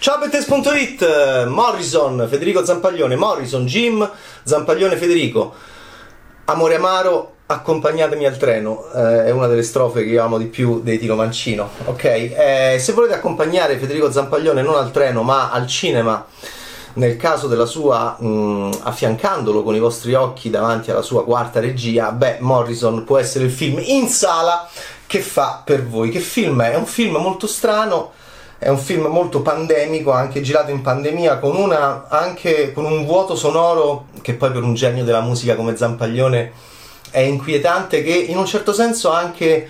Ciao Bettes.it, Morrison, Federico Zampaglione, Morrison, Jim, Zampaglione, Federico. Amore amaro, accompagnatemi al treno, eh, è una delle strofe che io amo di più dei Tiro Mancino, ok? Eh, se volete accompagnare Federico Zampaglione non al treno ma al cinema, nel caso della sua, mh, affiancandolo con i vostri occhi davanti alla sua quarta regia, beh, Morrison può essere il film in sala che fa per voi. Che film è? È un film molto strano, è un film molto pandemico, anche girato in pandemia, con, una, anche, con un vuoto sonoro che poi per un genio della musica come Zampaglione è inquietante, che in un certo senso anche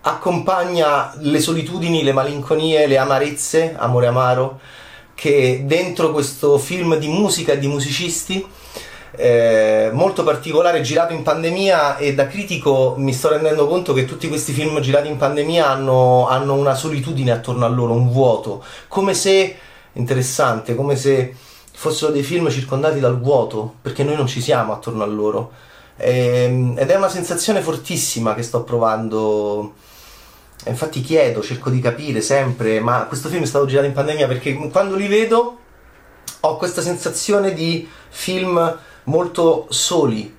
accompagna le solitudini, le malinconie, le amarezze, amore amaro, che dentro questo film di musica e di musicisti eh, molto particolare girato in pandemia e da critico mi sto rendendo conto che tutti questi film girati in pandemia hanno, hanno una solitudine attorno a loro, un vuoto, come se, interessante, come se fossero dei film circondati dal vuoto, perché noi non ci siamo attorno a loro. Eh, ed è una sensazione fortissima che sto provando infatti chiedo, cerco di capire sempre, ma questo film è stato girato in pandemia perché quando li vedo ho questa sensazione di film molto soli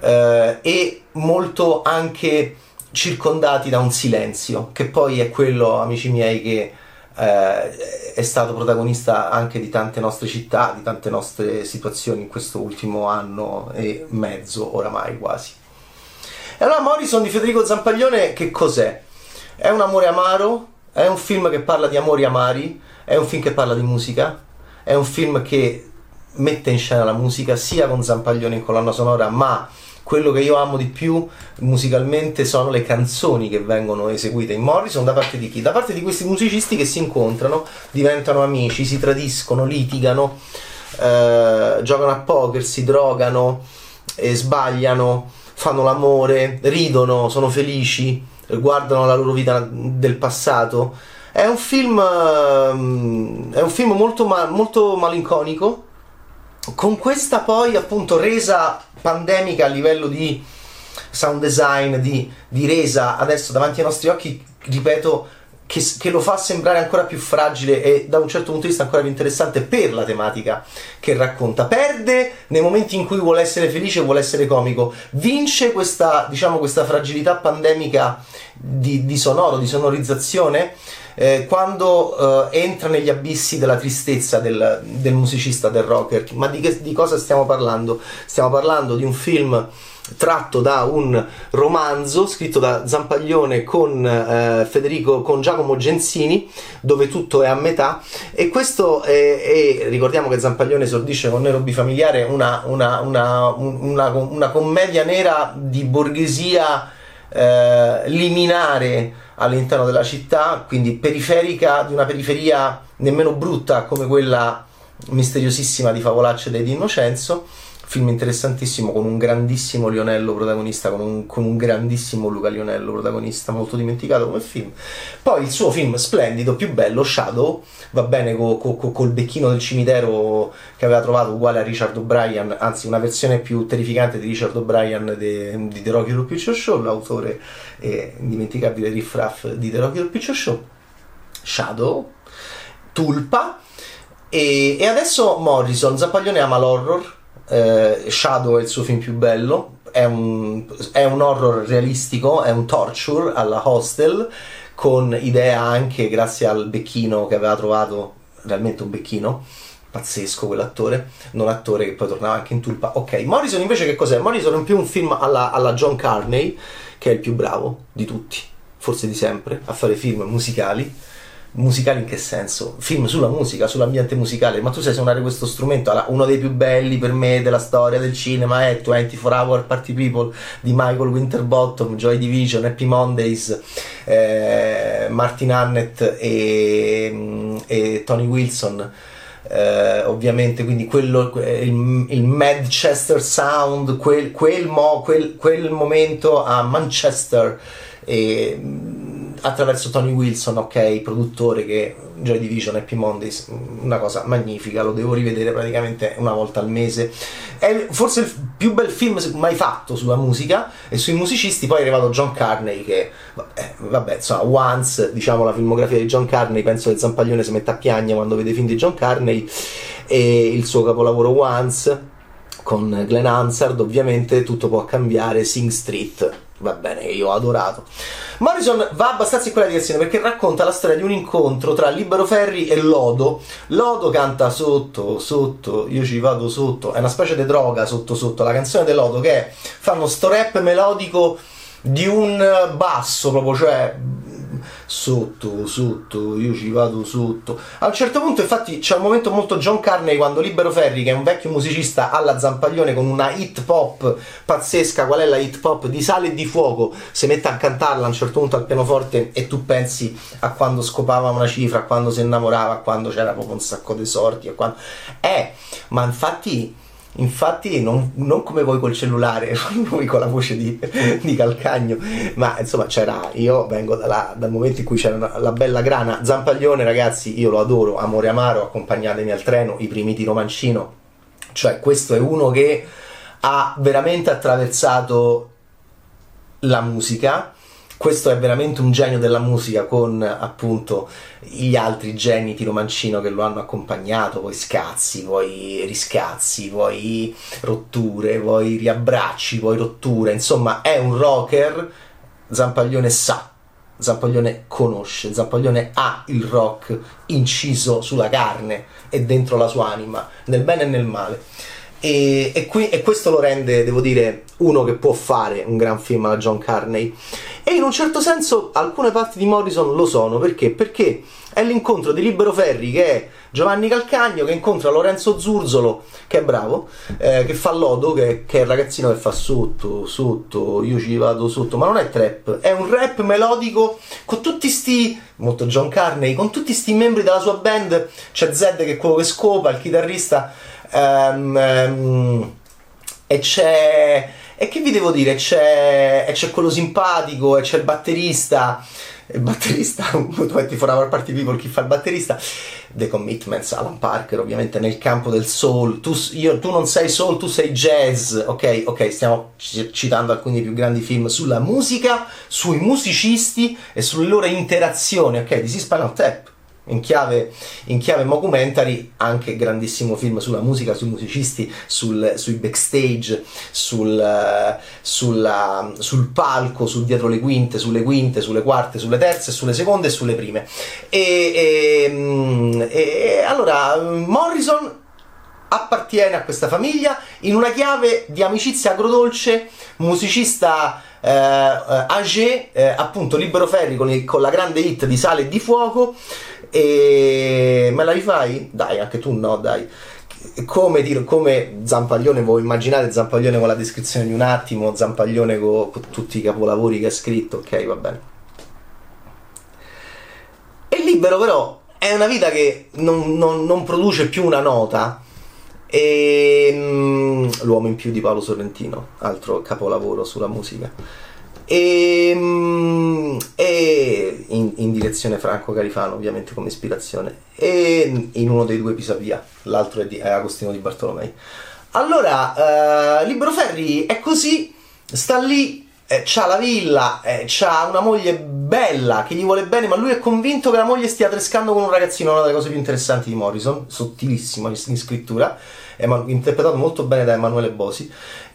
eh, e molto anche circondati da un silenzio, che poi è quello, amici miei, che eh, è stato protagonista anche di tante nostre città, di tante nostre situazioni in questo ultimo anno e mezzo oramai quasi. E allora Morrison di Federico Zampaglione che cos'è? È un amore amaro, è un film che parla di amori amari, è un film che parla di musica, è un film che mette in scena la musica sia con Zampaglione in colonna sonora, ma quello che io amo di più musicalmente sono le canzoni che vengono eseguite in Morrison da parte di chi? Da parte di questi musicisti che si incontrano, diventano amici, si tradiscono, litigano, eh, giocano a poker, si drogano, e sbagliano, fanno l'amore, ridono, sono felici guardano la loro vita del passato. È un film, ehm, è un film molto, molto malinconico, con questa poi appunto resa pandemica a livello di sound design, di, di resa adesso davanti ai nostri occhi, ripeto, che, che, lo fa sembrare ancora più fragile e da un certo punto di vista ancora più interessante per la tematica che racconta. Perde nei momenti in cui vuole essere felice, vuole essere comico, vince questa, diciamo, questa fragilità pandemica di, di sonoro, di sonorizzazione. Eh, quando eh, entra negli abissi della tristezza del, del musicista, del rocker. Ma di, che, di cosa stiamo parlando? Stiamo parlando di un film tratto da un romanzo scritto da Zampaglione con eh, Federico con Giacomo Genzini dove tutto è a metà. E questo è, è ricordiamo che Zampaglione esordisce con Nero Bifamiliare una, una, una, una, commedia nera di borghesia eh, liminare all'interno della città quindi periferica di una periferia nemmeno brutta come quella misteriosissima di Favolacce Di Innocenzo film interessantissimo con un grandissimo Lionello protagonista, con un, con un, grandissimo Luca Lionello protagonista, molto dimenticato come film. Poi il suo film splendido, più bello, Shadow, va bene co, co, co, col becchino del cimitero che aveva trovato uguale a Richard O'Brien, anzi una versione più terrificante di Richard O'Brien di The Rocky Horror Picture Show, l'autore è indimenticabile Riff Raff di The Rocky Horror Picture Show. Shadow, Tulpa e, e adesso Morrison, Zappaglione ama l'horror eh, Shadow è il suo film più bello, è un, è un horror realistico, è un torture alla hostel con idea anche grazie al becchino che aveva trovato, realmente un becchino, pazzesco quell'attore, non attore che poi tornava anche in tulpa. Ok, Morrison invece che cos'è? Morrison è più un film alla, alla John Carney, che è il più bravo di tutti, forse di sempre, a fare film musicali Musicali in che senso? Film sulla musica, sull'ambiente musicale, ma tu sai suonare questo strumento, uno dei più belli per me della storia del cinema è 24 Hour Party People di Michael Winterbottom, Joy Division, Happy Mondays, eh, Martin Hannett e, e Tony Wilson. Eh, ovviamente quindi quello, il, il Manchester Sound quel, quel, mo, quel, quel momento a Manchester e, attraverso Tony Wilson, ok, produttore che Joy Division, Happy Mondays, una cosa magnifica, lo devo rivedere praticamente una volta al mese. È forse il più bel film mai fatto sulla musica e sui musicisti, poi è arrivato John Carney che, vabbè, insomma, Once, diciamo la filmografia di John Carney, penso che Zampaglione si metta a piangere quando vede i film di John Carney e il suo capolavoro Once con Glenn Hansard, ovviamente tutto può cambiare, Sing Street, va bene, io ho adorato. Morrison va abbastanza in quella direzione perché racconta la storia di un incontro tra Libero Ferri e Lodo. Lodo canta sotto, sotto, io ci vado sotto, è una specie di droga sotto sotto, la canzone di Lodo che è, fanno sto rap melodico di un basso proprio, cioè sotto, sotto, io ci vado sotto. A un certo punto, infatti, c'è un momento molto John Carney quando Libero Ferri, che è un vecchio musicista alla Zampaglione con una hit pop pazzesca, qual è la hit pop? Di Sale e di Fuoco, si mette a cantarla a un certo punto al pianoforte e tu pensi a quando scopava una cifra, a quando si innamorava, a quando c'era proprio un sacco di sorti, a quando... Eh, ma infatti Infatti, non, non, come voi col cellulare, voi con la voce di, di Calcagno, ma insomma, c'era. Io vengo dalla, dal momento in cui c'era una, la bella grana. Zampaglione, ragazzi, io lo adoro, amore amaro, accompagnatemi al treno, i primi di Romancino. Cioè, questo è uno che ha veramente attraversato la musica questo è veramente un genio della musica con appunto gli altri geni Tiro Mancino che lo hanno accompagnato, poi scazzi, poi riscazzi, poi rotture, poi riabbracci, poi rotture, insomma è un rocker, Zampaglione sa, Zampaglione conosce, Zampaglione ha il rock inciso sulla carne e dentro la sua anima, nel bene e nel male. E, e, qui, e, questo lo rende, devo dire, uno che può fare un gran film alla John Carney. E in un certo senso alcune parti di Morrison lo sono, perché? Perché è l'incontro di Libero Ferri, che è Giovanni Calcagno, che incontra Lorenzo Zurzolo, che è bravo, eh, che fa lodo, che, che, è il ragazzino che fa sotto, sotto, io ci vado sotto, ma non è trap, è un rap melodico con tutti sti, molto John Carney, con tutti sti membri della sua band, c'è Zed che è quello che scopa, il chitarrista Um, um, e c'è. E che vi devo dire? C'è, c'è quello simpatico, e c'è il batterista. Il batterista, 24 Hour Party People, chi fa il batterista? The Commitments, Alan Parker, ovviamente nel campo del soul. Tu, io, tu non sei soul, tu sei jazz. Ok, ok, stiamo citando alcuni dei più grandi film sulla musica, sui musicisti e sulle loro interazioni. Ok, di Spinal Tap in chiave, in chiave mockumentary, anche grandissimo film sulla musica, sui musicisti, sul, sui backstage, sul, sulla, sul palco, sul dietro le quinte, sulle quinte, sulle quarte, sulle terze, sulle seconde e sulle prime. E, e, e allora Morrison appartiene a questa famiglia in una chiave di amicizia agrodolce, musicista eh, age, eh, appunto Libero Ferri con, il, con la grande hit di Sale e di Fuoco e me la rifai? Dai, anche tu no, dai. Come, dire, come Zampaglione, voi immaginate Zampaglione con la descrizione di un attimo, Zampaglione con, con tutti i capolavori che ha scritto, ok, va bene. E libero però è una vita che non, non, non produce più una nota. E, mm, l'uomo in più di Paolo Sorrentino, altro capolavoro sulla musica e, ehm, e in, in, direzione Franco Carifano ovviamente come ispirazione. E in uno dei due Pisavia l'altro è, di, è Agostino di Bartolomei. Allora uh, Libero Ferri è così sta lì eh, c'ha la villa eh, c'ha una moglie bella che gli vuole bene ma lui è convinto che la moglie stia trescando con un ragazzino. Una delle cose più interessanti di Morrison sottilissimo in scrittura interpretato molto bene da Emanuele Bosi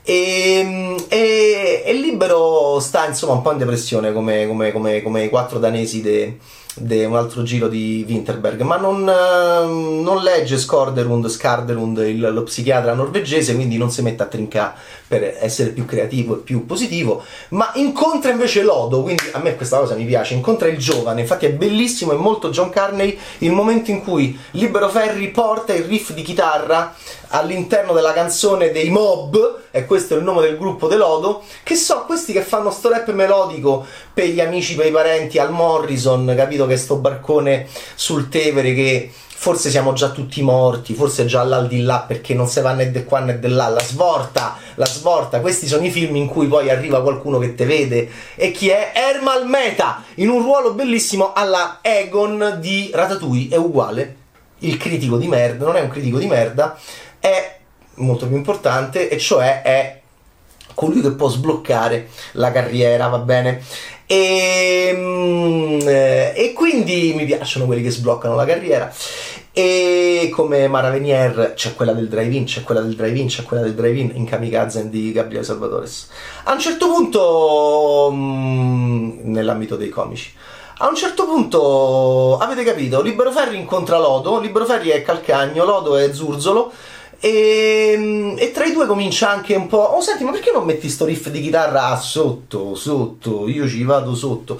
e, e, e, Libero sta insomma un po' in depressione come, come, come, come i quattro danesi de, de un altro giro di Winterberg, ma non, non legge Skorderund, Skarderund, il, lo psichiatra norvegese, quindi non si mette a trincare per essere più creativo e più positivo, ma incontra invece Lodo, quindi a me questa cosa mi piace, incontra il giovane, infatti è bellissimo, è molto John Carney il momento in cui Libero Ferri porta il riff di chitarra all'interno della canzone dei Mob, e questo è il nome del gruppo de Lodo, che so, questi che fanno sto rap melodico per gli amici, per i parenti, al Morrison, capito? Che sto barcone sul Tevere che forse siamo già tutti morti, forse già là perché non si va né di qua né di là, la svolta, la svolta, questi sono i film in cui poi arriva qualcuno che te vede e chi è? Ermal Meta, in un ruolo bellissimo alla Egon di Ratatouille, è uguale, il critico di merda, non è un critico di merda, è molto più importante e cioè è colui che può sbloccare la carriera, va bene? E, mm, eh, e, quindi mi piacciono quelli che sbloccano la carriera. E come Mara Venier c'è quella del drive-in, c'è quella del drive-in, c'è quella del drive-in in Kamikaze di Gabriele Salvatores. A un certo punto, mm, nell'ambito dei comici, a un certo punto avete capito, Libero Ferri incontra Lodo, Libero Ferri è Calcagno, Lodo è Zurzolo e, e, tra i due comincia anche un po'. Oh, senti, ma perché non metti sto riff di chitarra sotto, sotto? Io ci vado sotto.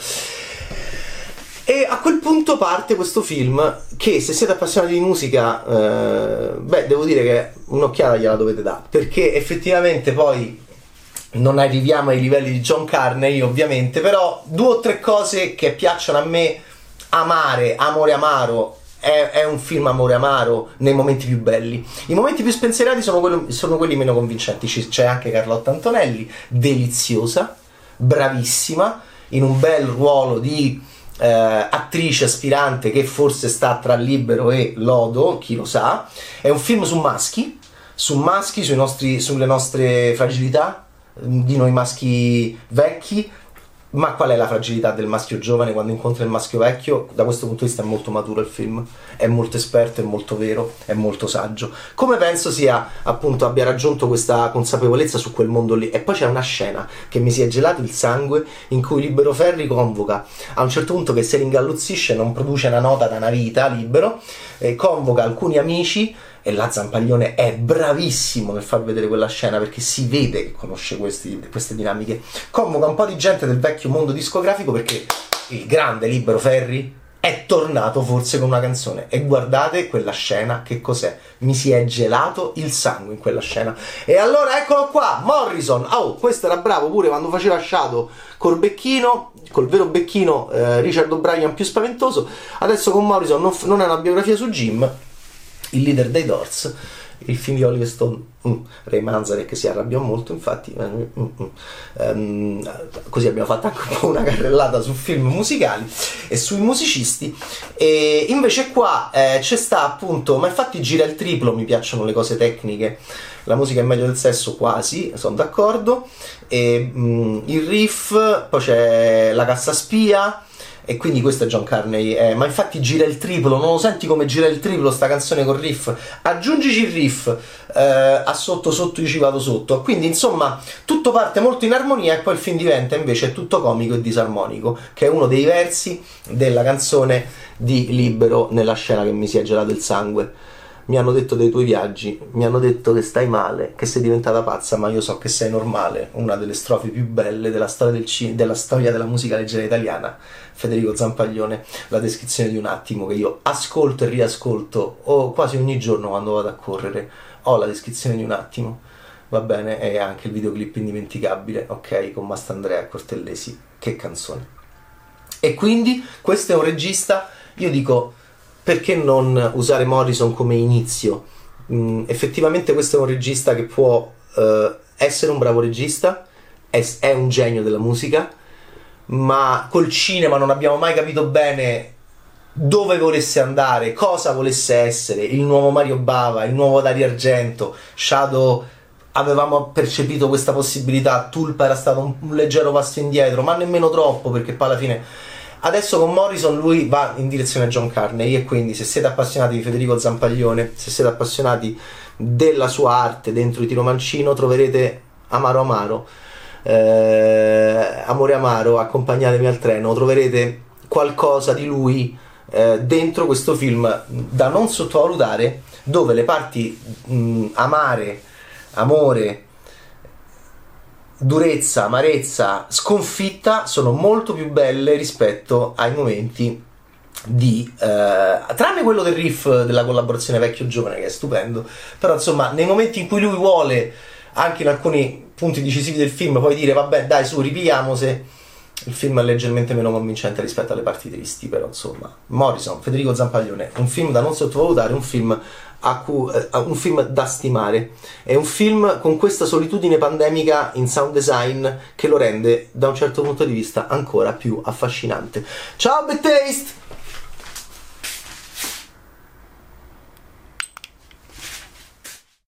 E a quel punto parte questo film che se siete appassionati di musica, eh, beh, devo dire che un'occhiata gliela dovete dare, perché effettivamente poi non arriviamo ai livelli di John Carney, ovviamente, però due o tre cose che piacciono a me amare, amore amaro è, è, un film amore amaro nei momenti più belli. I momenti più spensierati sono, quello, sono quelli meno convincenti. C'è anche Carlotta Antonelli, deliziosa, bravissima, in un bel ruolo di eh, attrice aspirante che forse sta tra Libero e Lodo, chi lo sa. È un film su maschi, su maschi, nostri, sulle nostre fragilità, di noi maschi vecchi, ma qual è la fragilità del maschio giovane quando incontra il maschio vecchio? Da questo punto di vista è molto maturo il film, è molto esperto, è molto vero, è molto saggio. Come penso sia, appunto, abbia raggiunto questa consapevolezza su quel mondo lì. E poi c'è una scena che mi si è gelato il sangue in cui Libero Ferri convoca a un certo punto che se ringalluzzisce, non produce una nota da una vita libero, eh, convoca alcuni amici e la Zampaglione è bravissimo nel far vedere quella scena perché si vede che conosce questi, queste dinamiche. Convoca un po' di gente del vecchio mondo discografico perché il grande Libero Ferri è tornato forse con una canzone. E guardate quella scena che cos'è? Mi si è gelato il sangue in quella scena. E allora eccolo qua Morrison. Oh questo era bravo pure quando faceva Shadow col becchino col vero becchino eh, Richard O'Brien più spaventoso. Adesso con Morrison non, non è una biografia su Jim il leader dei Doors, il di Oliver Stone, mm, Ray Manzarek si arrabbiò molto, infatti, mm, mm, mm, um, così abbiamo fatto anche un po' una carrellata su film musicali e sui musicisti. E invece qua eh, c'è sta appunto, ma infatti gira il triplo, mi piacciono le cose tecniche. La musica è meglio del sesso, quasi, sono d'accordo. E, mm, il riff, poi c'è la cassa spia, e quindi questo è John Carney. Eh, ma infatti gira il triplo, non lo senti come gira il triplo sta canzone col riff? Aggiungici il riff eh, a sotto sotto io ci vado sotto. Quindi insomma tutto parte molto in armonia e poi il film diventa invece tutto comico e disarmonico, che è uno dei versi della canzone di Libero nella scena che mi si è gelato il sangue mi hanno detto dei tuoi viaggi, mi hanno detto che stai male, che sei diventata pazza, ma io so che sei normale. Una delle strofe più belle della storia, del cin- della, storia della musica leggera italiana, Federico Zampaglione, la descrizione di un attimo che io ascolto e riascolto o quasi ogni giorno quando vado a correre. Ho la descrizione di un attimo, va bene, e anche il videoclip indimenticabile, ok, con Mastandrea Cortellesi. Che canzone. E quindi questo è un regista, io dico perché non usare Morrison come inizio? Mm, effettivamente questo è un regista che può uh, essere un bravo regista, è, è, un genio della musica, ma col cinema non abbiamo mai capito bene dove volesse andare, cosa volesse essere, il nuovo Mario Bava, il nuovo Dario Argento, Shadow avevamo percepito questa possibilità, Tulpa era stato un, un leggero passo indietro, ma nemmeno troppo perché poi alla fine Adesso con Morrison lui va in direzione John Carney e quindi se siete appassionati di Federico Zampaglione, se siete appassionati della sua arte dentro i Tiro Mancino, troverete Amaro Amaro, eh, Amore Amaro, accompagnatemi al treno, troverete qualcosa di lui eh, dentro questo film da non sottovalutare, dove le parti mh, amare, amore, durezza, amarezza, sconfitta sono molto più belle rispetto ai momenti di eh, tranne quello del riff della collaborazione vecchio giovane che è stupendo però insomma nei momenti in cui lui vuole anche in alcuni punti decisivi del film poi dire vabbè dai su ripigliamo se il film è leggermente meno convincente rispetto alle parti tristi, però insomma. Morrison, Federico Zampaglione, un film da non sottovalutare, un film, cui, eh, un film da stimare. È un film con questa solitudine pandemica in sound design che lo rende, da un certo punto di vista, ancora più affascinante. Ciao, Bad Taste!